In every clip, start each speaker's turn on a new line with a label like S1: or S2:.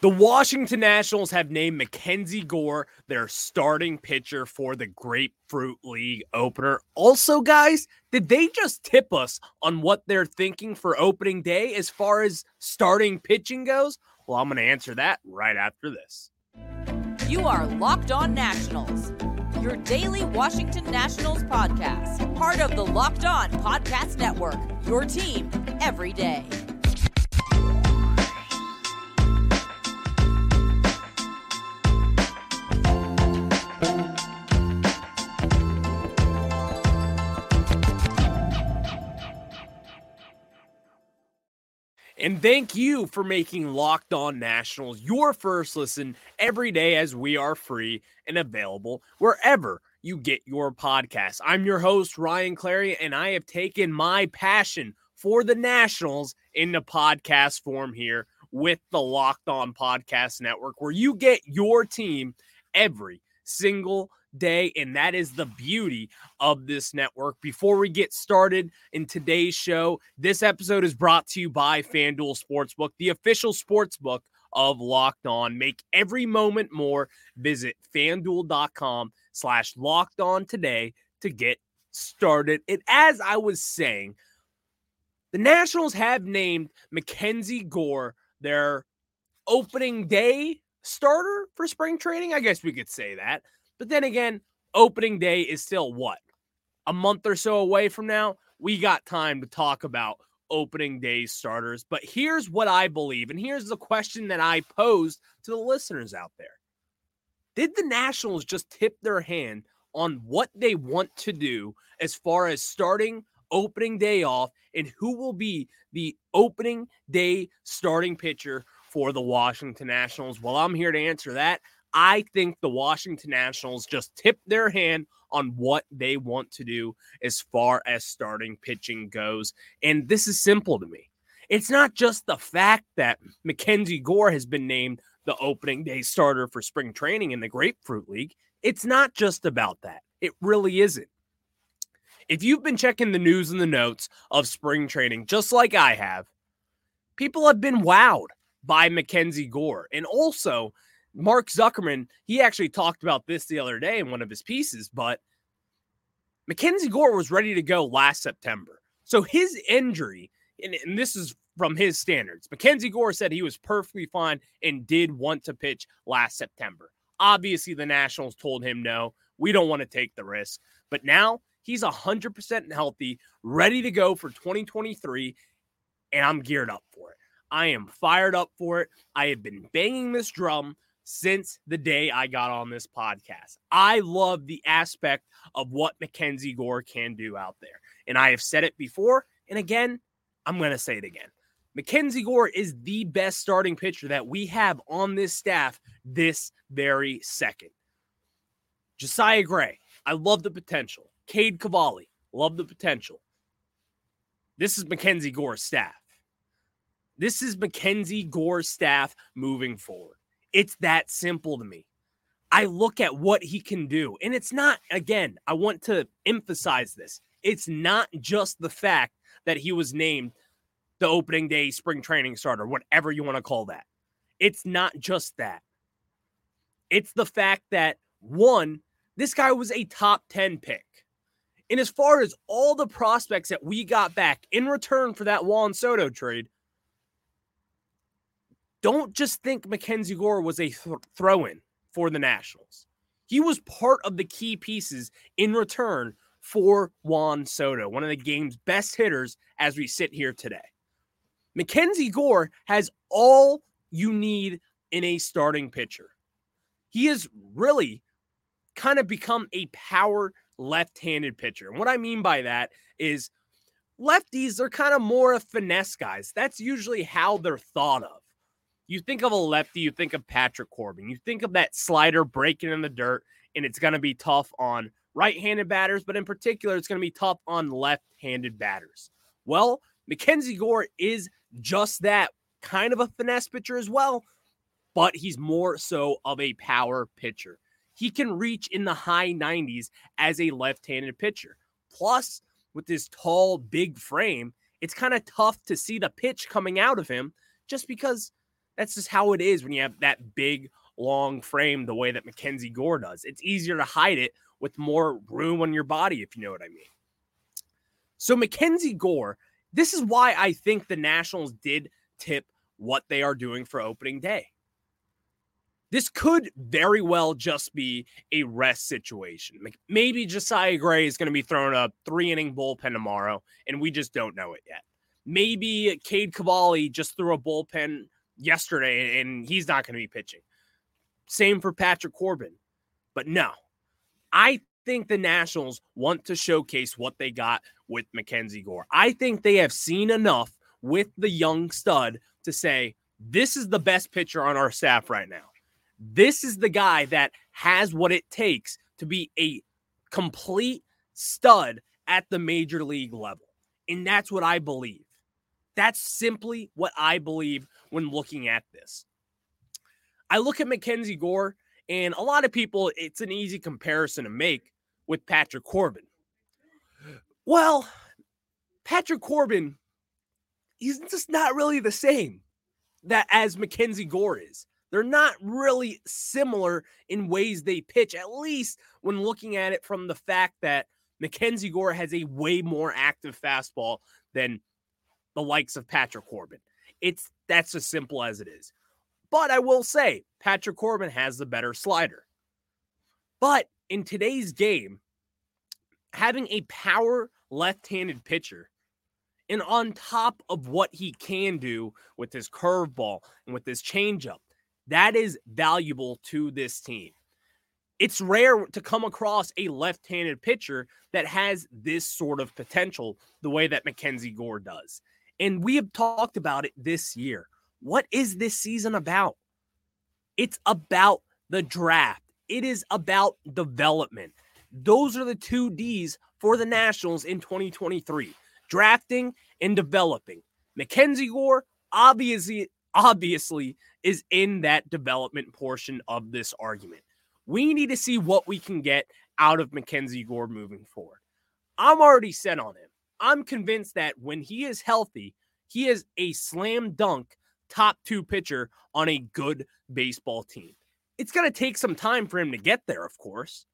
S1: The Washington Nationals have named Mackenzie Gore their starting pitcher for the Grapefruit League opener. Also, guys, did they just tip us on what they're thinking for opening day as far as starting pitching goes? Well, I'm going to answer that right after this.
S2: You are Locked On Nationals, your daily Washington Nationals podcast, part of the Locked On Podcast Network, your team every day.
S1: And thank you for making Locked On Nationals your first listen every day as we are free and available wherever you get your podcasts. I'm your host, Ryan Clary, and I have taken my passion for the Nationals into podcast form here with the Locked On Podcast Network, where you get your team every single day. And that is the beauty of this network. Before we get started in today's show, this episode is brought to you by FanDuel Sportsbook, the official sportsbook of Locked On. Make every moment more. Visit fanduel.com slash locked on today to get started. And as I was saying, the Nationals have named Mackenzie Gore their opening day starter for spring training. I guess we could say that. But then again, opening day is still what? A month or so away from now. We got time to talk about opening day starters. But here's what I believe, and here's the question that I posed to the listeners out there Did the Nationals just tip their hand on what they want to do as far as starting opening day off and who will be the opening day starting pitcher for the Washington Nationals? Well, I'm here to answer that. I think the Washington Nationals just tipped their hand on what they want to do as far as starting pitching goes. And this is simple to me. It's not just the fact that Mackenzie Gore has been named the opening day starter for spring training in the Grapefruit League. It's not just about that. It really isn't. If you've been checking the news and the notes of spring training, just like I have, people have been wowed by Mackenzie Gore. And also, Mark Zuckerman, he actually talked about this the other day in one of his pieces, but Mackenzie Gore was ready to go last September. So his injury, and, and this is from his standards, Mackenzie Gore said he was perfectly fine and did want to pitch last September. Obviously, the Nationals told him no, we don't want to take the risk. But now he's 100% healthy, ready to go for 2023, and I'm geared up for it. I am fired up for it. I have been banging this drum since the day I got on this podcast. I love the aspect of what Mackenzie Gore can do out there. And I have said it before. And again, I'm going to say it again. Mackenzie Gore is the best starting pitcher that we have on this staff this very second. Josiah Gray, I love the potential. Cade Cavalli, love the potential. This is Mackenzie Gore's staff. This is Mackenzie Gore's staff moving forward. It's that simple to me. I look at what he can do. And it's not, again, I want to emphasize this. It's not just the fact that he was named the opening day spring training starter, whatever you want to call that. It's not just that. It's the fact that, one, this guy was a top 10 pick. And as far as all the prospects that we got back in return for that Juan Soto trade, don't just think Mackenzie Gore was a th- throw in for the Nationals. He was part of the key pieces in return for Juan Soto, one of the game's best hitters as we sit here today. Mackenzie Gore has all you need in a starting pitcher. He has really kind of become a power left handed pitcher. And what I mean by that is lefties are kind of more of finesse guys. That's usually how they're thought of. You think of a lefty, you think of Patrick Corbin. You think of that slider breaking in the dirt, and it's going to be tough on right handed batters, but in particular, it's going to be tough on left handed batters. Well, Mackenzie Gore is just that kind of a finesse pitcher as well, but he's more so of a power pitcher. He can reach in the high 90s as a left handed pitcher. Plus, with this tall, big frame, it's kind of tough to see the pitch coming out of him just because That's just how it is when you have that big, long frame the way that Mackenzie Gore does. It's easier to hide it with more room on your body, if you know what I mean. So, Mackenzie Gore, this is why I think the Nationals did tip what they are doing for opening day. This could very well just be a rest situation. Maybe Josiah Gray is going to be throwing a three inning bullpen tomorrow, and we just don't know it yet. Maybe Cade Cavalli just threw a bullpen yesterday, and he's not going to be pitching. Same for Patrick Corbin. But no, I think the Nationals want to showcase what they got with Mackenzie Gore. I think they have seen enough with the young stud to say, this is the best pitcher on our staff right now. This is the guy that has what it takes to be a complete stud at the major league level. And that's what I believe. That's simply what I believe when looking at this. I look at Mackenzie Gore, and a lot of people, it's an easy comparison to make with Patrick Corbin. Well, Patrick Corbin, he's just not really the same that as Mackenzie Gore is. They're not really similar in ways they pitch, at least when looking at it from the fact that Mackenzie Gore has a way more active fastball than the likes of Patrick Corbin. It's that's as simple as it is. But I will say, Patrick Corbin has the better slider. But in today's game, having a power left handed pitcher and on top of what he can do with his curveball and with his changeup, that is valuable to this team. It's rare to come across a left handed pitcher that has this sort of potential the way that Mackenzie Gore does. And we have talked about it this year. What is this season about? It's about the draft, it is about development. Those are the two D's for the Nationals in 2023 drafting and developing. Mackenzie Gore obviously obviously is in that development portion of this argument. We need to see what we can get out of Mackenzie Gore moving forward. I'm already set on him. I'm convinced that when he is healthy, he is a slam dunk top two pitcher on a good baseball team. It's going to take some time for him to get there, of course.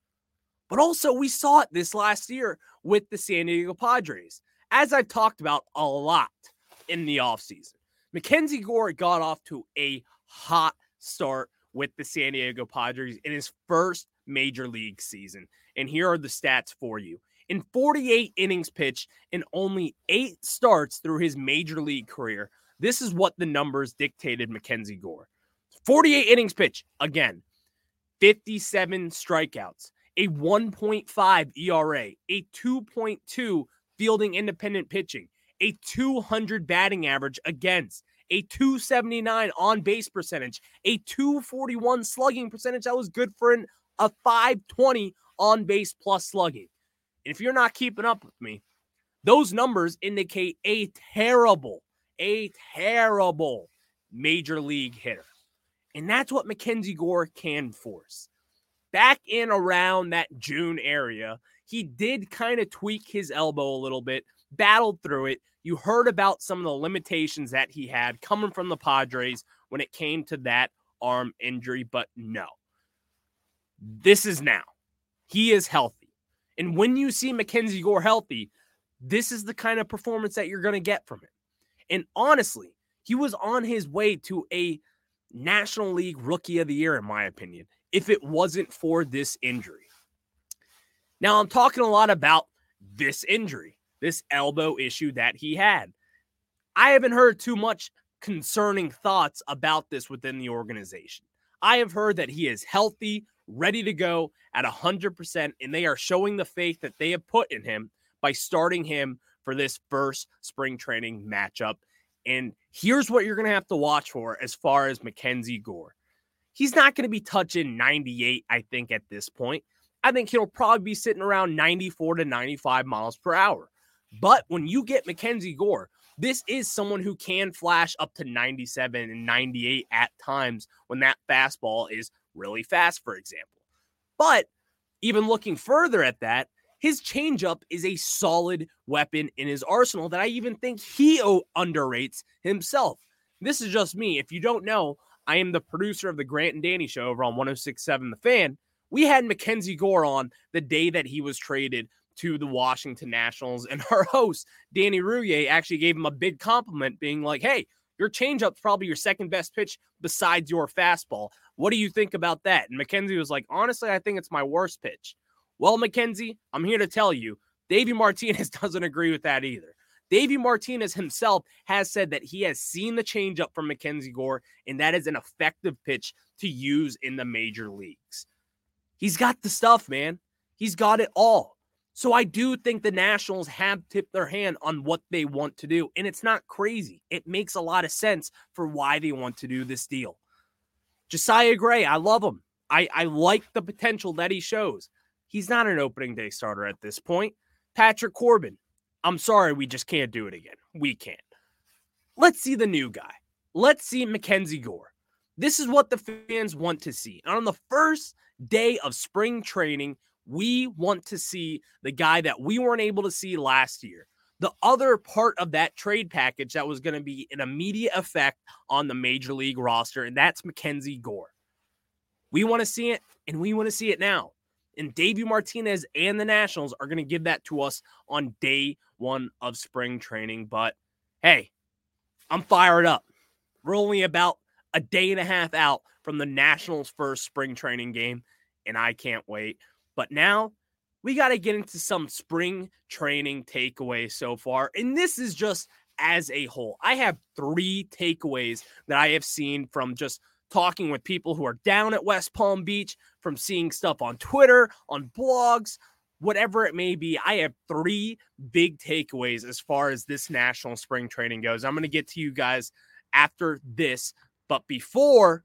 S1: But also, we saw it this last year with the San Diego Padres, as I've talked about a lot in the offseason. Mackenzie Gore got off to a hot start with the San Diego Padres in his first major league season. And here are the stats for you. In 48 innings pitched and only eight starts through his major league career, this is what the numbers dictated Mackenzie Gore. 48 innings pitched, again, 57 strikeouts, a 1.5 ERA, a 2.2 fielding independent pitching, a 200 batting average against, a 279 on base percentage, a 241 slugging percentage that was good for an, a 520 on base plus slugging. If you're not keeping up with me, those numbers indicate a terrible, a terrible major league hitter. And that's what Mackenzie Gore can force. Back in around that June area, he did kind of tweak his elbow a little bit, battled through it. You heard about some of the limitations that he had coming from the Padres when it came to that arm injury, but no. This is now. He is healthy. And when you see Mackenzie Gore healthy, this is the kind of performance that you're going to get from him. And honestly, he was on his way to a National League Rookie of the Year, in my opinion, if it wasn't for this injury. Now, I'm talking a lot about this injury, this elbow issue that he had. I haven't heard too much concerning thoughts about this within the organization. I have heard that he is healthy, ready to go at 100%, and they are showing the faith that they have put in him by starting him for this first spring training matchup. And here's what you're going to have to watch for as far as Mackenzie Gore. He's not going to be touching 98, I think, at this point. I think he'll probably be sitting around 94 to 95 miles per hour. But when you get Mackenzie Gore, this is someone who can flash up to 97 and 98 at times when that fastball is really fast, for example. But even looking further at that, his changeup is a solid weapon in his arsenal that I even think he underrates himself. this is just me. If you don't know, I am the producer of the Grant and Danny show over on 1067 The Fan. We had Mackenzie Gore on the day that he was traded to the Washington Nationals, and our host, Danny Rouhier, actually gave him a big compliment, being like, hey, your changeup's probably your second best pitch besides your fastball. What do you think about that? And Mackenzie was like, honestly, I think it's my worst pitch. Well, Mackenzie, I'm here to tell you, Davey Martinez doesn't agree with that either. Davey Martinez himself has said that he has seen the changeup from Mackenzie Gore, and that is an effective pitch to use in the major leagues. He's got the stuff, man. He's got it all. So I do think the Nationals have tipped their hand on what they want to do. And it's not crazy. It makes a lot of sense for why they want to do this deal. Josiah Gray, I love him. I, I like the potential that he shows. He's not an opening day starter at this point. Patrick Corbin, I'm sorry, we just can't do it again. We can't. Let's see the new guy. Let's see Mackenzie Gore. This is what the fans want to see. And on the first day of spring training, we want to see the guy that we weren't able to see last year. The other part of that trade package that was going to be an immediate effect on the major league roster, and that's Mackenzie Gore. We want to see it, and we want to see it now. And Davey Martinez and the Nationals are going to give that to us on day one of spring training. But hey, I'm fired up. We're only about a day and a half out from the Nationals' first spring training game, and I can't wait. But now we got to get into some spring training takeaways so far. And this is just as a whole. I have three takeaways that I have seen from just talking with people who are down at West Palm Beach, from seeing stuff on Twitter, on blogs, whatever it may be. I have three big takeaways as far as this national spring training goes. I'm going to get to you guys after this. But before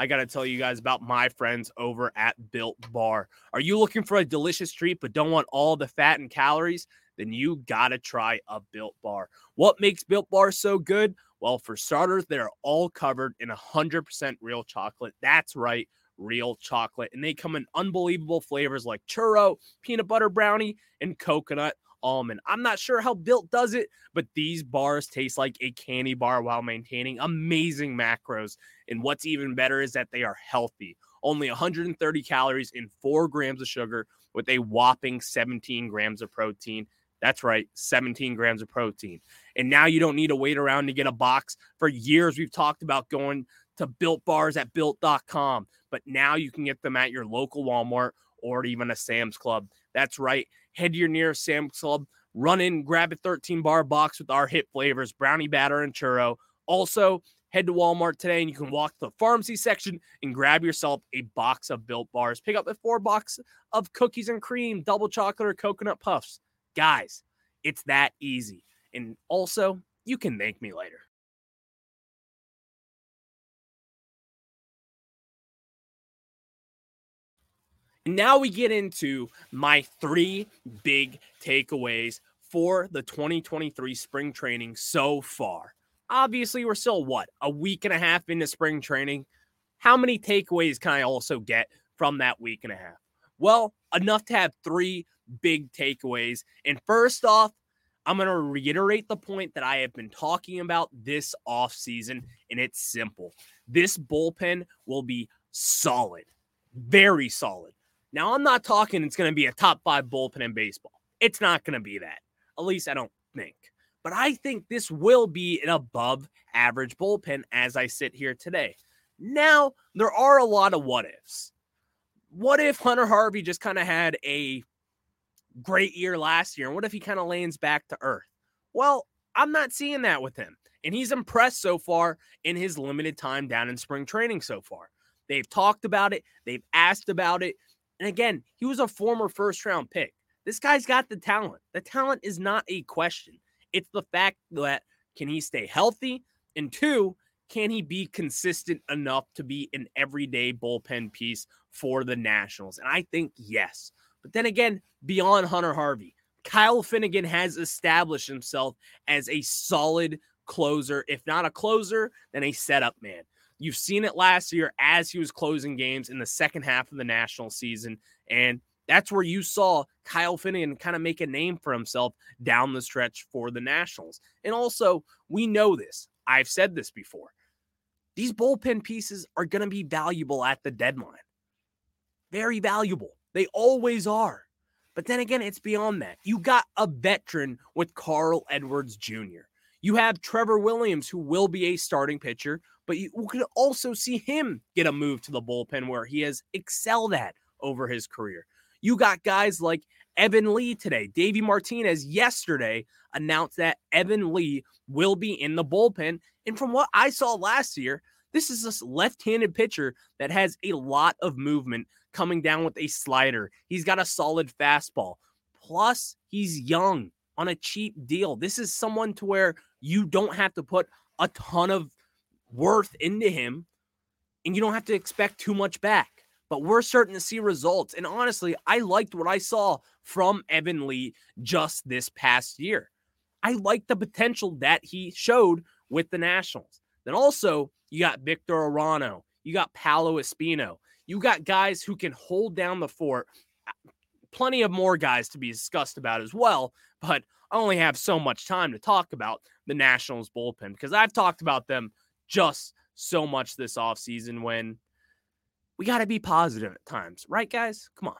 S1: I got to tell you guys about my friends over at Built Bar. Are you looking for a delicious treat but don't want all the fat and calories? Then you got to try a Built Bar. What makes Built Bar so good? Well, for starters, they're all covered in 100% real chocolate. That's right, real chocolate. And they come in unbelievable flavors like churro, peanut butter brownie, and coconut almond. I'm not sure how Built does it, but these bars taste like a candy bar while maintaining amazing macros. And what's even better is that they are healthy. Only 130 calories and 4 grams of sugar with a whopping 17 grams of protein. That's right, 17 grams of protein. And now you don't need to wait around to get a box. For years, we've talked about going to built bars at built.com, but now you can get them at your local Walmart or even a Sam's Club. That's right head to your nearest Sam's Club, run in, grab a 13 bar box with our hit flavors, brownie batter and churro. Also, head to Walmart today and you can mm-hmm. walk to the pharmacy section and grab yourself a box of built bars. Pick up a four box of cookies and cream, double chocolate, or coconut puffs. Guys, it's that easy. And also, you can thank me later. Now we get into my three big takeaways for the 2023 spring training so far. Obviously, we're still what a week and a half into spring training. How many takeaways can I also get from that week and a half? Well, enough to have three big takeaways. And first off, I'm going to reiterate the point that I have been talking about this off season, and it's simple. This bullpen will be solid, very solid. Now, I'm not talking it's going to be a top five bullpen in baseball. It's not going to be that. At least I don't think. But I think this will be an above average bullpen as I sit here today. Now, there are a lot of what ifs. What if Hunter Harvey just kind of had a great year last year? And what if he kind of lands back to earth? Well, I'm not seeing that with him. And he's impressed so far in his limited time down in spring training so far. They've talked about it, they've asked about it. And again, he was a former first round pick. This guy's got the talent. The talent is not a question. It's the fact that can he stay healthy? And two, can he be consistent enough to be an everyday bullpen piece for the Nationals? And I think yes. But then again, beyond Hunter Harvey, Kyle Finnegan has established himself as a solid closer, if not a closer, then a setup man. You've seen it last year as he was closing games in the second half of the national season. And that's where you saw Kyle Finnegan kind of make a name for himself down the stretch for the Nationals. And also, we know this. I've said this before. these bullpen pieces are going to be valuable at the deadline. Very valuable. They always are. But then again, it's beyond that. You got a veteran with Carl Edwards Jr. You have Trevor Williams, who will be a starting pitcher, but you could also see him get a move to the bullpen where he has excelled at over his career. You got guys like Evan Lee today. Davey Martinez yesterday announced that Evan Lee will be in the bullpen. And from what I saw last year, this is a left handed pitcher that has a lot of movement coming down with a slider. He's got a solid fastball. Plus, he's young on a cheap deal. This is someone to where you don't have to put a ton of worth into him and you don't have to expect too much back. But we're starting to see results. And honestly, I liked what I saw from Evan Lee just this past year. I like the potential that he showed with the Nationals. Then also, you got Victor Arano, you got Paolo Espino, you got guys who can hold down the fort. Uh, plenty of more guys to be discussed about as well, but I only have so much time to talk about the Nationals bullpen because I've talked about them just so much this offseason when we got to be positive at times, right, guys? Come on.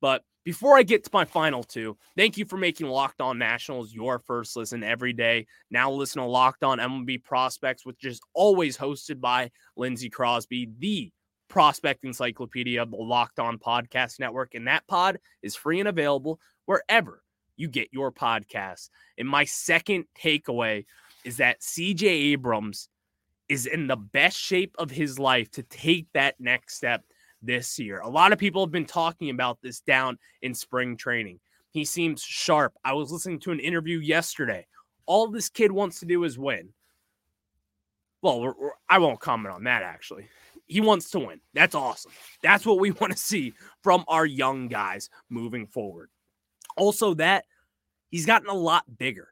S1: But before I get to my final two, thank you for making Locked On Nationals your first listen every day. Now listen to Locked On MLB Prospects, which is always hosted by Lindsay Crosby, the prospect encyclopedia of the Locked On Podcast Network. And that pod is free and available wherever you get your podcasts. And my second takeaway is that CJ Abrams is in the best shape of his life to take that next step this year. A lot of people have been talking about this down in spring training. He seems sharp. I was listening to an interview yesterday. All this kid wants to do is win. Well, we're, we're, I won't comment on that actually. He wants to win. That's awesome. That's what we want to see from our young guys moving forward. Also, that he's gotten a lot bigger.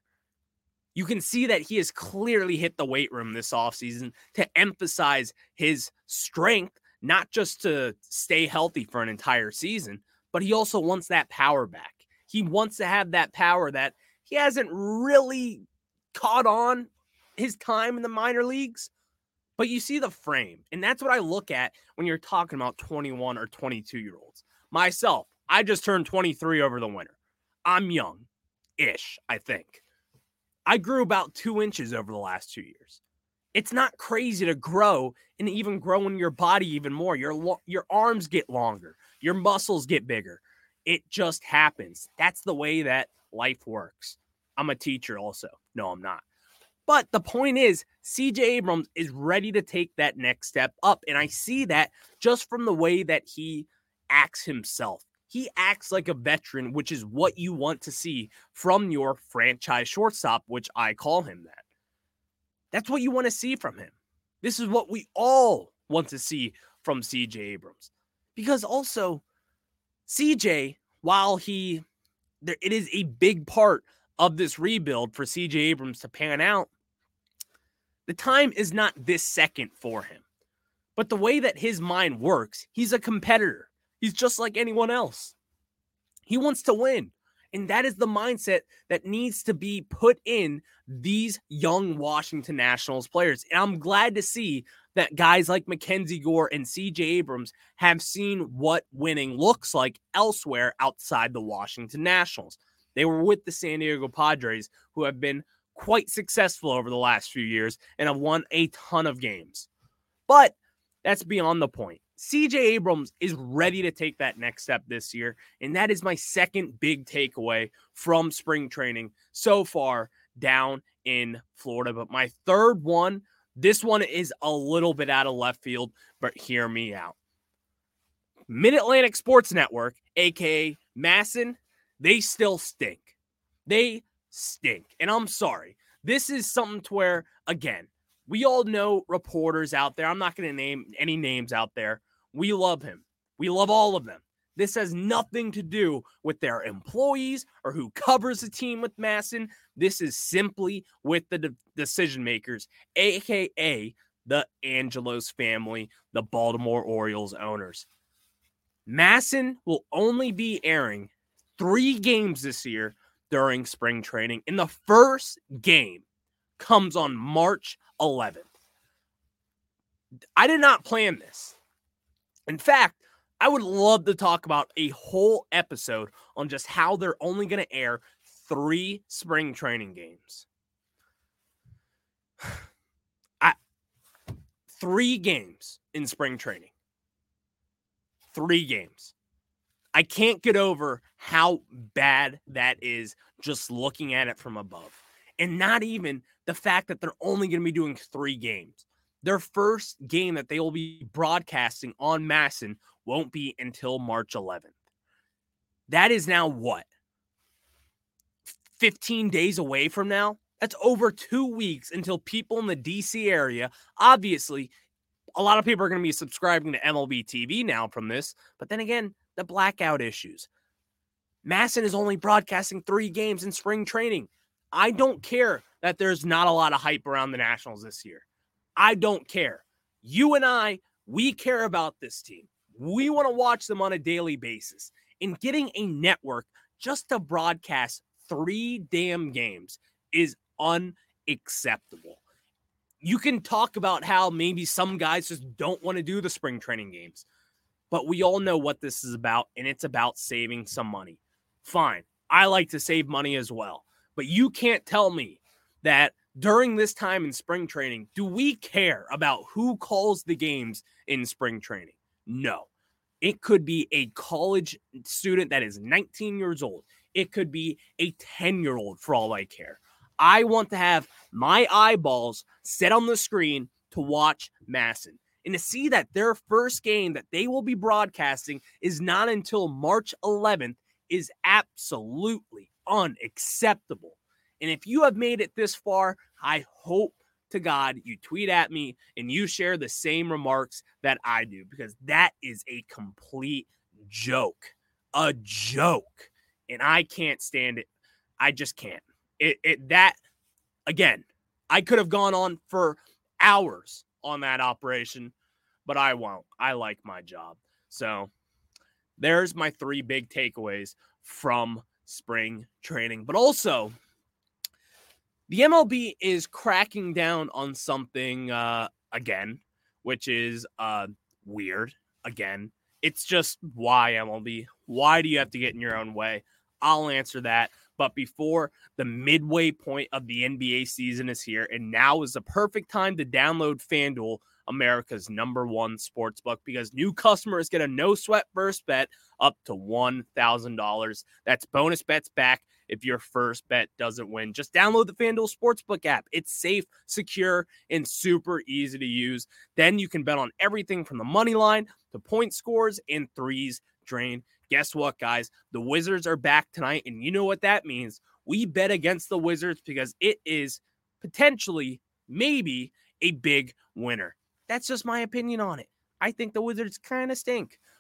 S1: You can see that he has clearly hit the weight room this offseason to emphasize his strength not just to stay healthy for an entire season, but he also wants that power back. He wants to have that power that he hasn't really caught on his time in the minor leagues. But you see the frame, and that's what I look at when you're talking about 21 or 22 year olds. Myself, I just turned 23 over the winter. I'm young ish, I think. I grew about two inches over the last two years it's not crazy to grow and even grow in your body even more. Your lo- your arms get longer, your muscles get bigger. It just happens. That's the way that life works. I'm a teacher also. No, I'm not. But the point is, CJ Abrams is ready to take that next step up. And I see that just from the way that he acts himself. He acts like a veteran, which is what you want to see from your franchise shortstop, which I call him that. That's what you want to see from him. This is what we all want to see from CJ Abrams. Because also, CJ, while he, there, it is a big part of this rebuild for CJ Abrams to pan out, the time is not this second for him. But the way that his mind works, he's a competitor. He's just like anyone else. He wants to win. And that is the mindset that needs to be put in these young Washington Nationals players. And I'm glad to see that guys like Mackenzie Gore and CJ Abrams have seen what winning looks like elsewhere outside the Washington Nationals. They were with the San Diego Padres, who have been quite successful over the last few years and have won a ton of games. But that's beyond the point. CJ Abrams is ready to take that next step this year. And that is my second big takeaway from spring training so far down in Florida. But my third one, this one is a little bit out of left field, but hear me out. Mid Atlantic Sports Network, aka MASN, they still stink. They stink. And I'm sorry. This is something to where, again, we all know reporters out there. I'm not going to name any names out there. We love him. We love all of them. This has nothing to do with their employees or who covers the team with MASN. This is simply with the de- decision makers, aka the Angelos family, the Baltimore Orioles owners. MASN will only be airing three games this year during spring training, and the first game comes on March 11th. I did not plan this. In fact, I would love to talk about a whole episode on just how they're only going to air three spring training games. I, three games in spring training. Three games. I can't get over how bad that is just looking at it from above. And not even the fact that they're only going to be doing three games. Their first game that they will be broadcasting on MASN won't be until March 11th. That is now what? 15 days away from now? That's over two weeks until people in the DC area, obviously, a lot of people are going to be subscribing to MLB TV now from this. But then again, the blackout issues. MASN is only broadcasting three games in spring training. I don't care that there's not a lot of hype around the Nationals this year. I don't care. You and I, we care about this team. We want to watch them on a daily basis. And getting a network just to broadcast three damn games is unacceptable. You can talk about how maybe some guys just don't want to do the spring training games, but we all know what this is about, and it's about saving some money. Fine. I like to save money as well, but you can't tell me that during this time in spring training, do we care about who calls the games in spring training? No. It could be a college student that is 19 years old. It could be a 10 year old for all I care. I want to have my eyeballs set on the screen to watch MASN and to see that their first game that they will be broadcasting is not until March 11th is absolutely unacceptable. And if you have made it this far, I hope to God you tweet at me and you share the same remarks that I do because that is a complete joke. A joke. And I can't stand it. I just can't. It, it that again, I could have gone on for hours on that operation, but I won't. I like my job. So there's my three big takeaways from spring training. But also, the MLB is cracking down on something uh, again, which is uh, weird. Again, it's just why MLB? Why do you have to get in your own way? I'll answer that. But before the midway point of the NBA season is here, and now is the perfect time to download FanDuel, America's number one sports book, because new customers get a no sweat first bet up to $1,000. That's bonus bets back if your first bet doesn't win. Just download the FanDuel Sportsbook app. It's safe, secure, and super easy to use. Then you can bet on everything from the money line to point scores and threes drain. Guess what, guys? The Wizards are back tonight, and you know what that means. We bet against the Wizards because it is potentially, maybe, a big winner. That's just my opinion on it. I think the Wizards kind of stink.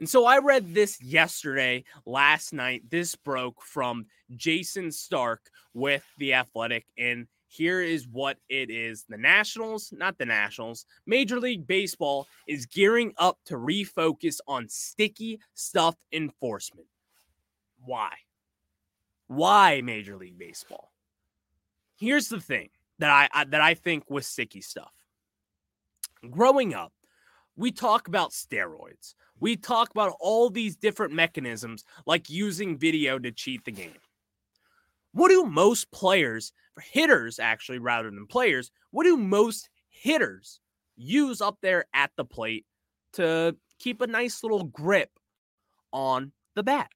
S1: And so I read this yesterday, last night. This broke from Jayson Stark with The Athletic. And here is what it is the Nationals, not the Nationals, Major League Baseball is gearing up to refocus on sticky stuff enforcement. Why? Why Major League Baseball? Here's the thing that I, I that I think was sticky stuff. Growing up, we talk about steroids. We talk about all these different mechanisms like using video to cheat the game. What do most players, hitters actually, rather than players, what do most hitters use up there at the plate to keep a nice little grip on the bat?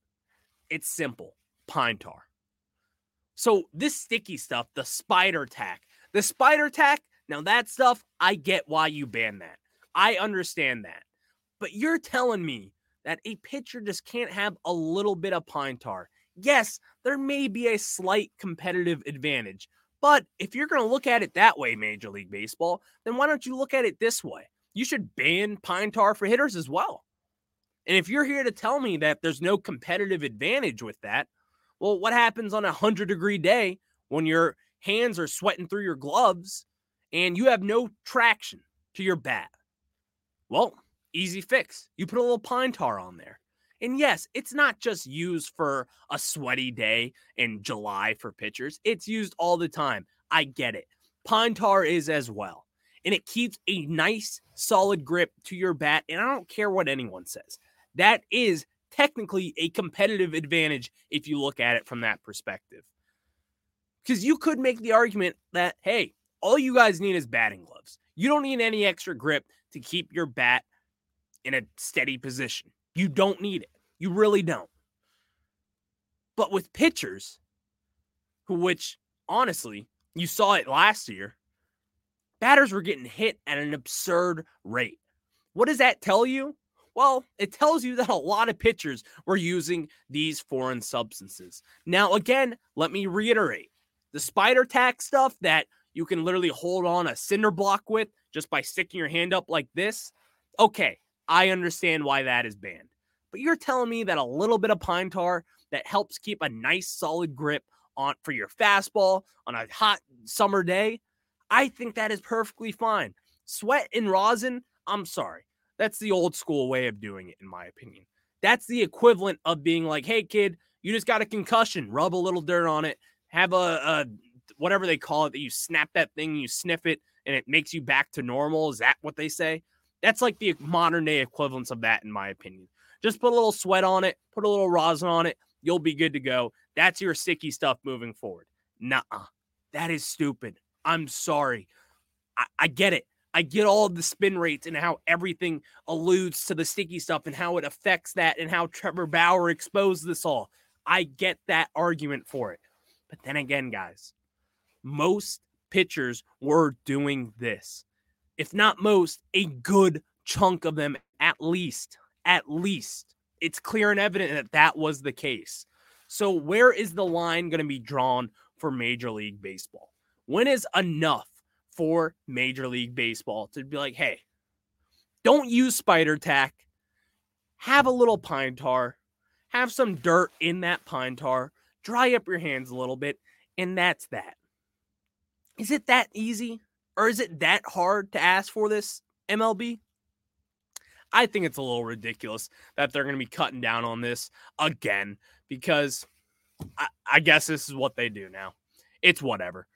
S1: It's simple pine tar. So, this sticky stuff, the spider tack, the spider tack, now that stuff, I get why you ban that. I understand that. But you're telling me that a pitcher just can't have a little bit of pine tar. Yes, there may be a slight competitive advantage, But if you're going to look at it that way, Major League Baseball, then why don't you look at it this way? You should ban pine tar for hitters as well. And if you're here to tell me that there's no competitive advantage with that, well, what happens on a 100 degree day when your hands are sweating through your gloves and you have no traction to your bat? Well, easy fix. You put a little pine tar on there. And yes, it's not just used for a sweaty day in July for pitchers, it's used all the time. I get it. Pine tar is as well. And it keeps a nice, solid grip to your bat. And I don't care what anyone says. That is technically a competitive advantage if you look at it from that perspective. Because you could make the argument that, hey, all you guys need is batting gloves. You don't need any extra grip to keep your bat in a steady position. You don't need it. You really don't. But with pitchers, who which honestly, you saw it last year, batters were getting hit at an absurd rate. What does that tell you? Well, it tells you that a lot of pitchers were using these foreign substances. Now, again, let me reiterate the spider tack stuff that you can literally hold on a cinder block with just by sticking your hand up like this. Okay, I understand why that is banned. But you're telling me that a little bit of pine tar that helps keep a nice solid grip on for your fastball on a hot summer day, I think that is perfectly fine. Sweat and rosin, I'm sorry. That's the old school way of doing it, in my opinion. That's the equivalent of being like, hey, kid, you just got a concussion. Rub a little dirt on it. Have a, a whatever they call it that you snap that thing, you sniff it, and it makes you back to normal. Is that what they say? That's like the modern day equivalence of that, in my opinion. Just put a little sweat on it, put a little rosin on it, you'll be good to go. That's your sticky stuff moving forward. Nah, that is stupid. I'm sorry. I, I get it. I get all the spin rates and how everything alludes to the sticky stuff and how it affects that and how Trevor Bauer exposed this all. I get that argument for it. But then again, guys, most pitchers were doing this. If not most, a good chunk of them at least at least. It's clear and evident that that was the case. So, where is the line going to be drawn for Major League Baseball? When is enough for Major League Baseball to be like, hey, don't use spider tack, have a little pine tar, have some dirt in that pine tar, dry up your hands a little bit, and that's that. Is it that easy? Or is it that hard to ask for this, MLB? I think it's a little ridiculous that they're going to be cutting down on this again because I, I, guess this is what they do now. It's whatever.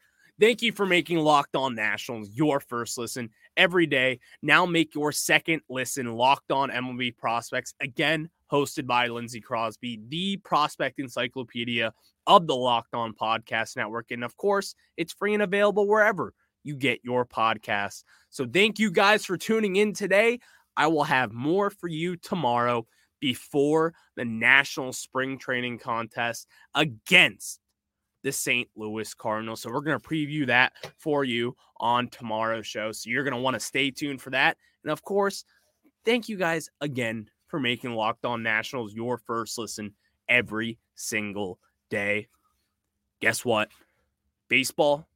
S1: Thank you for making Locked On Nationals your first listen every day. Now make your second listen Locked On MLB Prospects, again hosted by Lindsay Crosby, the prospect encyclopedia of the Locked On Podcast Network. And of course, it's free and available wherever you get your podcasts. So thank you guys for tuning in today. I will have more for you tomorrow before the National Spring Training Contest against the St. Louis Cardinals. So we're going to preview that for you on tomorrow's show. So you're going to want to stay tuned for that. And of course, thank you guys again for making Locked On Nationals your first listen every single day. Guess what? Baseball